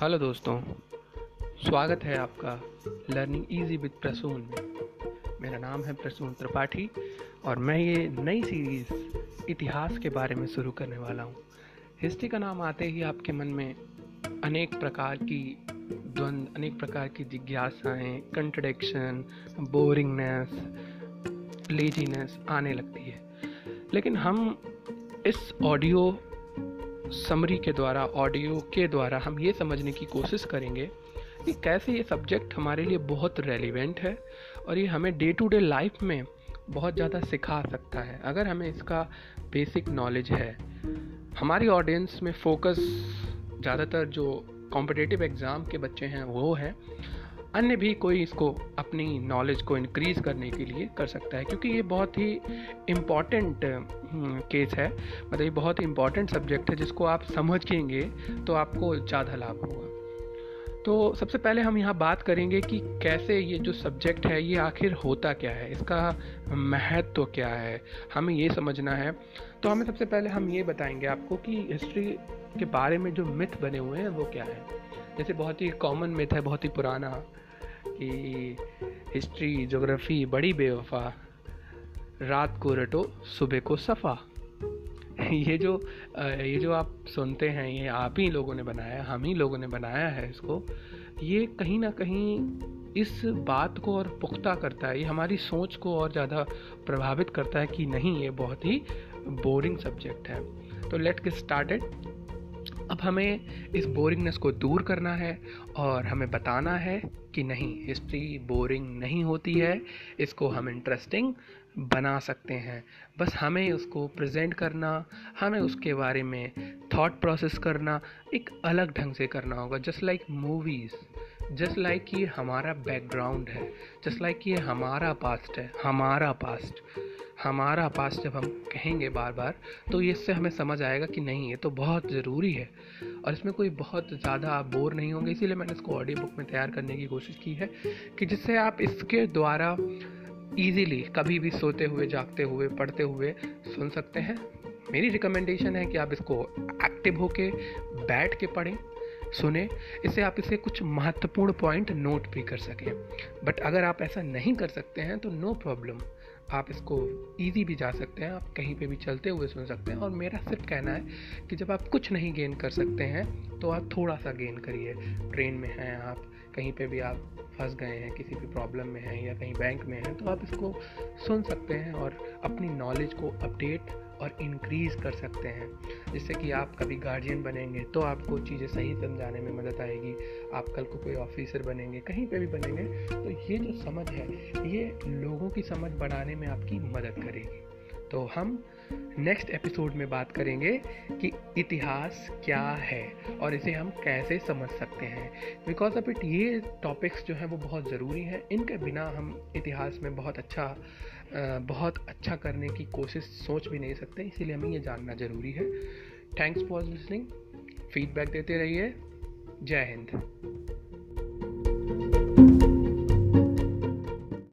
Hello दोस्तों, स्वागत है आपका लर्निंग इजी विद प्रसून में। मेरा नाम है प्रसून त्रिपाठी और मैं ये नई सीरीज़ इतिहास के बारे में शुरू करने वाला हूँ। हिस्ट्री का नाम आते ही आपके मन में अनेक प्रकार की द्वंद, अनेक प्रकार की जिज्ञासाएँ कंट्रडिक्शन बोरिंगनेस लेजीनेस आने लगती है। लेकिन हम इस ऑडियो समरी के द्वारा ऑडियो के द्वारा हम ये समझने की कोशिश करेंगे कि कैसे ये सब्जेक्ट हमारे लिए बहुत रेलिवेंट है और ये हमें डे टू डे लाइफ में बहुत ज़्यादा सिखा सकता है। अगर हमें इसका बेसिक नॉलेज है, हमारी ऑडियंस में फोकस ज़्यादातर जो कॉम्पिटेटिव एग्ज़ाम के बच्चे हैं वो है। अन्य भी कोई इसको अपनी नॉलेज को इनक्रीज़ करने के लिए कर सकता है, क्योंकि ये बहुत ही इंपॉर्टेंट केस है। मतलब ये बहुत ही इंपॉर्टेंट सब्जेक्ट है, जिसको आप समझेंगे तो आपको ज़्यादा लाभ होगा। तो सबसे पहले हम यहाँ बात करेंगे कि कैसे ये जो सब्जेक्ट है, ये आखिर होता क्या है? इसका महत्व तो क्या है? हमें ये समझना है। तो हमें सबसे पहले हम ये बताएँगे आपको कि हिस्ट्री के बारे में जो मिथ बने हुए हैं, वो क्या है? जैसे बहुत ही कॉमन मिथ है, बहुत ही पुराना। कि हिस्ट्री जोग्राफ़ी बड़ी बेवफा। रात को रटो, सुबह को सफ़ा। ये जो ये जो आप सुनते हैं, ये आप ही लोगों ने बनाया, हम ही लोगों ने बनाया है इसको, ये कहीं ना कहीं इस बात को और पुख्ता करता है, ये हमारी सोच को और ज़्यादा प्रभावित करता है कि नहीं, ये बहुत ही बोरिंग सब्जेक्ट है। तो लेट गेट स्टार्टेड अब हमें इस बोरिंगनेस को दूर करना है और हमें बताना है कि नहीं हिस्ट्री बोरिंग नहीं होती है। इसको हम इंटरेस्टिंग बना सकते हैं। बस हमें उसको प्रेजेंट करना, हमें उसके बारे में थॉट प्रोसेस करना, एक अलग ढंग से करना होगा। Just like movies just like ये हमारा बैकग्राउंड है जस्ट लाइक ये हमारा पास्ट है, हमारा पास्ट हमारा पास जब हम कहेंगे बार बार तो इससे हमें समझ आएगा कि नहीं, ये तो बहुत ज़रूरी है। और इसमें कोई बहुत ज़्यादा आप बोर नहीं होंगे, इसीलिए मैंने इसको ऑडियो बुक में तैयार करने की कोशिश की है कि जिससे आप इसके द्वारा ईजीली कभी भी सोते हुए, जागते हुए, पढ़ते हुए सुन सकते हैं। मेरी रिकमेंडेशन है कि आप इसको एक्टिव होके, बैठ के पढ़ें, सुने। इससे आप इसे कुछ महत्वपूर्ण पॉइंट नोट भी कर सकें। बट अगर आप ऐसा नहीं कर सकते हैं तो नो प्रॉब्लम आप इसको इजी भी जा सकते हैं, आप कहीं पे भी चलते हुए सुन सकते हैं। और मेरा सिर्फ़ कहना है कि जब आप कुछ नहीं गेन कर सकते हैं तो आप थोड़ा सा गेन करिए। ट्रेन में हैं आप, कहीं पे भी आप फंस गए हैं, किसी भी प्रॉब्लम में हैं या कहीं बैंक में हैं तो आप इसको सुन सकते हैं और अपनी नॉलेज को अपडेट और इंक्रीज़ कर सकते हैं। जिससे कि आप कभी गार्जियन बनेंगे तो आपको चीज़ें सही समझाने में मदद आएगी। आप कल को कोई ऑफिसर बनेंगे, कहीं पे भी बनेंगे तो ये जो समझ है, ये लोगों की समझ बढ़ाने में आपकी मदद करेगी। तो हम नेक्स्ट एपिसोड में बात करेंगे कि इतिहास क्या है और इसे हम कैसे समझ सकते हैं। बिकॉज़ ऑफ़ इट ये टॉपिक्स जो हैं, वो बहुत ज़रूरी हैं। इनके बिना हम इतिहास में बहुत अच्छा बहुत अच्छा करने की कोशिश सोच भी नहीं सकते, इसीलिए हमें ये जानना ज़रूरी है। थैंक्स फॉर लिसनिंग फीडबैक देते रहिए। जय हिंद।